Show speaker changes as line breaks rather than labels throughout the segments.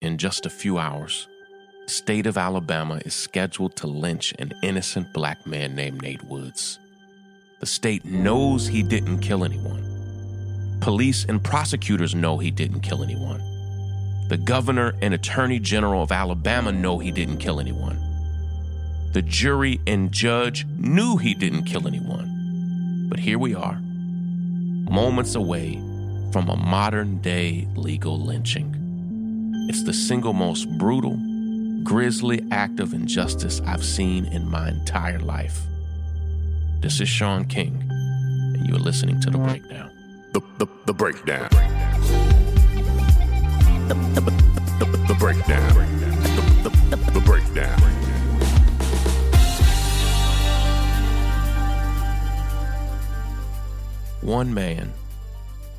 in just a few hours, the state of Alabama is scheduled to lynch an innocent black man named Nate Woods. The state knows he didn't kill anyone. Police and prosecutors know he didn't kill anyone. The governor and attorney general of Alabama know he didn't kill anyone. The jury and judge knew he didn't kill anyone. But here we are, moments away from a modern day legal lynching. It's the single most brutal, grisly act of injustice I've seen in my entire life. This is Shaun King, and you're listening to The Breakdown.
The, the, the breakdown. The, the, the, the breakdown. The, the, the, the breakdown.
One man,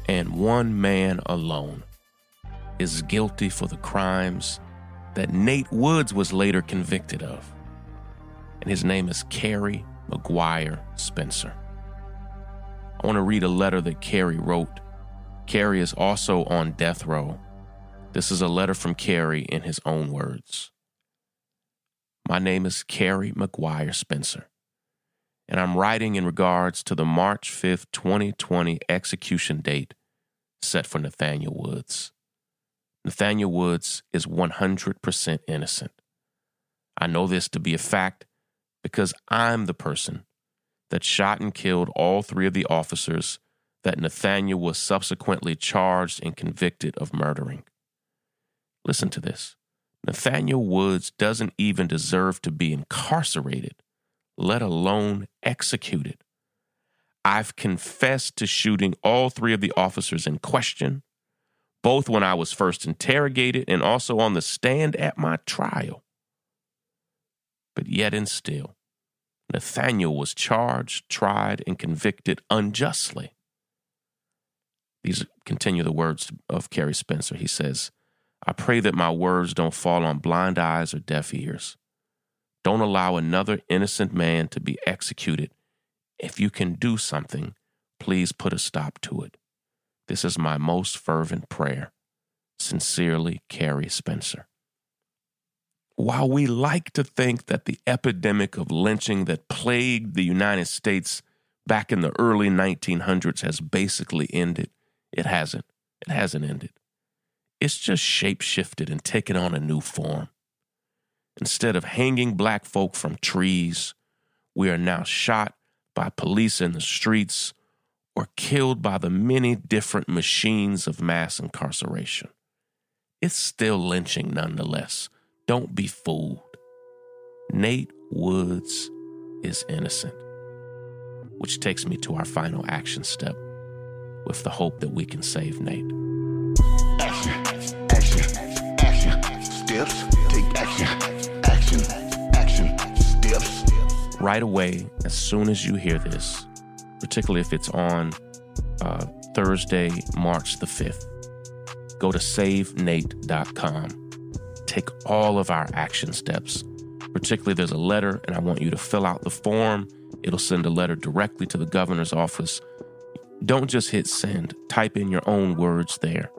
and one man alone, is guilty for the crimes that Nate Woods was later convicted of. And his name is Kerry McGuire Spencer. I want to read a letter that Kerry wrote. Kerry is also on death row. This is a letter from Kerry in his own words. My name is Kerry McGuire Spencer, and I'm writing in regards to the March 5th, 2020 execution date set for Nathaniel Woods. Nathaniel Woods is 100% innocent. I know this to be a fact because I'm the person that shot and killed all three of the officers that Nathaniel was subsequently charged and convicted of murdering. Listen to this Nathaniel Woods doesn't even deserve to be incarcerated, let alone executed. I've confessed to shooting all three of the officers in question, both when I was first interrogated and also on the stand at my trial. But yet and still, Nathaniel was charged, tried, and convicted unjustly. These continue the words of Kerry Spencer. He says, I pray that my words don't fall on blind eyes or deaf ears. Don't allow another innocent man to be executed. If you can do something, please put a stop to it. This is my most fervent prayer. Sincerely, Kerry Spencer. While we like to think that the epidemic of lynching that plagued the United States back in the early 1900s has basically ended, it hasn't. It hasn't ended. It's just shape shifted and taken on a new form. Instead of hanging black folk from trees, we are now shot by police in the streets or killed by the many different machines of mass incarceration. It's still lynching nonetheless. Don't be fooled. Nate Woods is innocent. Which takes me to our final action step with the hope that we can save Nate.
Action, action, action, steps, take action, action, action, steps.
right away, as soon as you hear this, particularly if it's on uh, Thursday, March the 5th, go to savenate.com. Take all of our action steps. Particularly, there's a letter, and I want you to fill out the form. It'll send a letter directly to the governor's office. Don't just hit send, type in your own words there.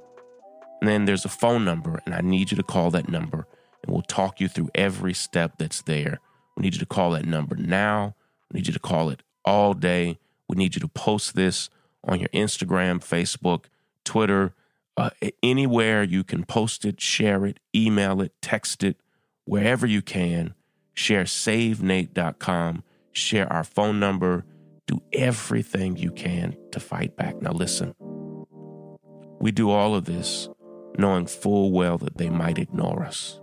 And then there's a phone number, and I need you to call that number, and we'll talk you through every step that's there. We need you to call that number now. We need you to call it all day. We need you to post this on your Instagram, Facebook, Twitter, uh, anywhere you can post it, share it, email it, text it, wherever you can. Share savenate.com, share our phone number, do everything you can to fight back. Now, listen, we do all of this knowing full well that they might ignore us.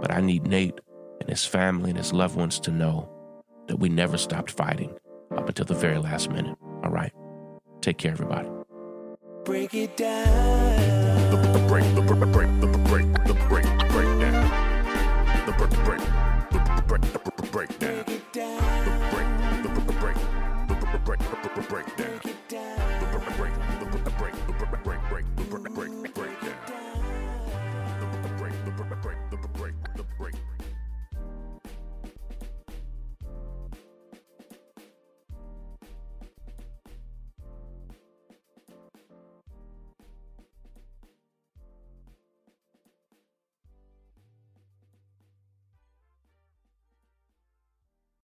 But I need Nate and his family and his loved ones to know that we never stopped fighting up until the very last minute. All right. Take care, everybody.
Break it down.
The, the break, the break, the break, the break, the break
down. The break, the break, the break, the break down. The break, the break, the break, the break, the break
down.